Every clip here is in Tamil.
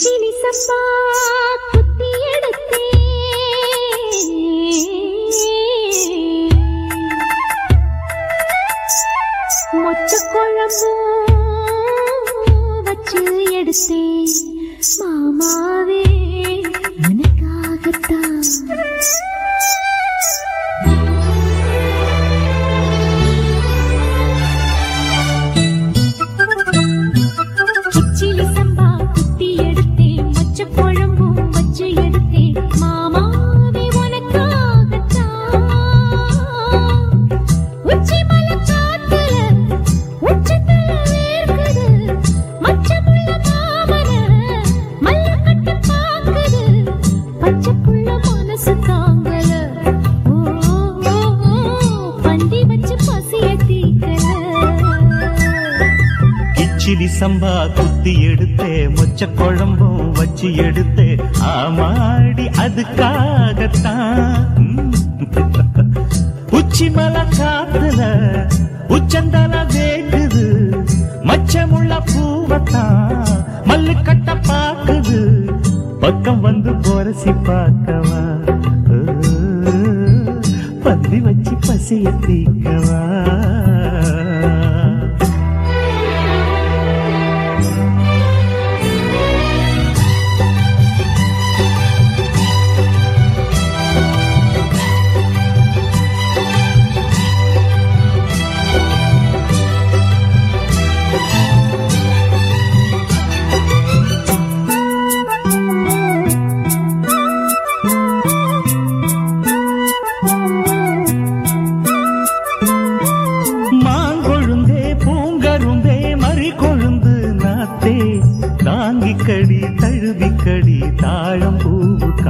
கிச்சிலி சம்பா குத்தி எடுத்தேன் மொச்ச குழம்பு வச்சு எடுத்தேன் மாமா சிலி சம்பா குத்தி எடுத்தே மொச்ச குழம்பும் வச்சு எடுத்தே ஆமாடி அதுக்காகத்தான். உச்சி மலை காத்துல உச்சந்தல வேக்குது மச்சமுள்ள பூவத்தான் மல்லு கட்ட பாக்குது. பக்கம் வந்து போரசி பார்க்கவா பந்தி வச்சு பசிய தீக்கவா.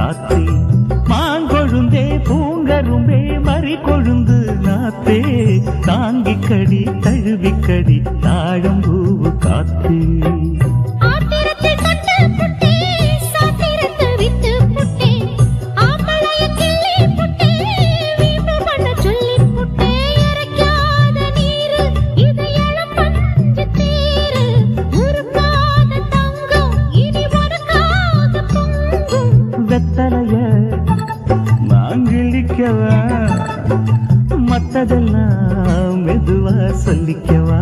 பூவு மாங்கொழுந்தே பூங்கரும்பே மறி கொழுந்து நாத்தே. தாங்கிக்கடி தழுவிக்கடி தாழம்பூவு காத்தே. மற்றதெல்லாம் மெதுவா சொல்லிக்கவா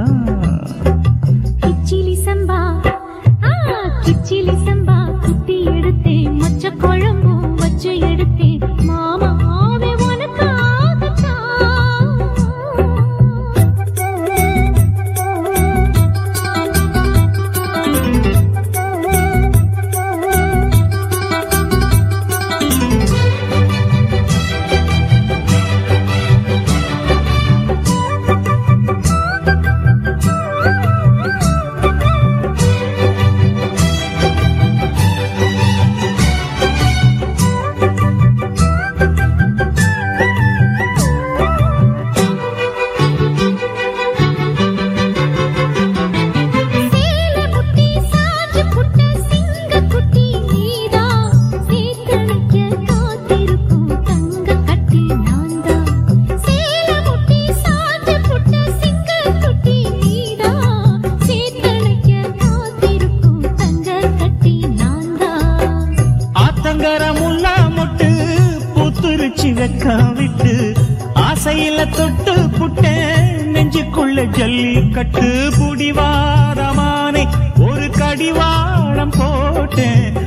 கரமுல்லா முல்லா மொட்டு பூத்துருச்சி வெக்கம் விட்டு. ஆசையில தொட்டு புட்டேன் நெஞ்சுக்குள்ள ஜல்லி கட்டு புடிவாரமானே ஒரு கடிவாளம் போட்டேன்.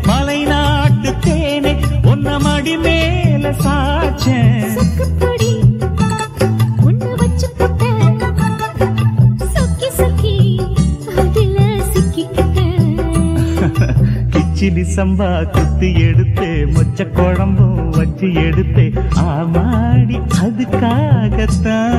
கிச்சிலி சம்பா குத்தி எடுத்தே மொச்ச குழம்பும் வச்சு எடுத்தே ஆமாடி அதுக்காகத்தான்.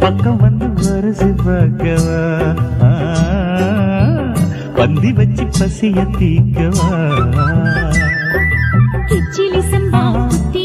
பக்கம் வந்து வருசு பார்க்கவா? பந்தி வச்சு பசிய தீக்கவா? கிச்சிலி சம்பா குத்தி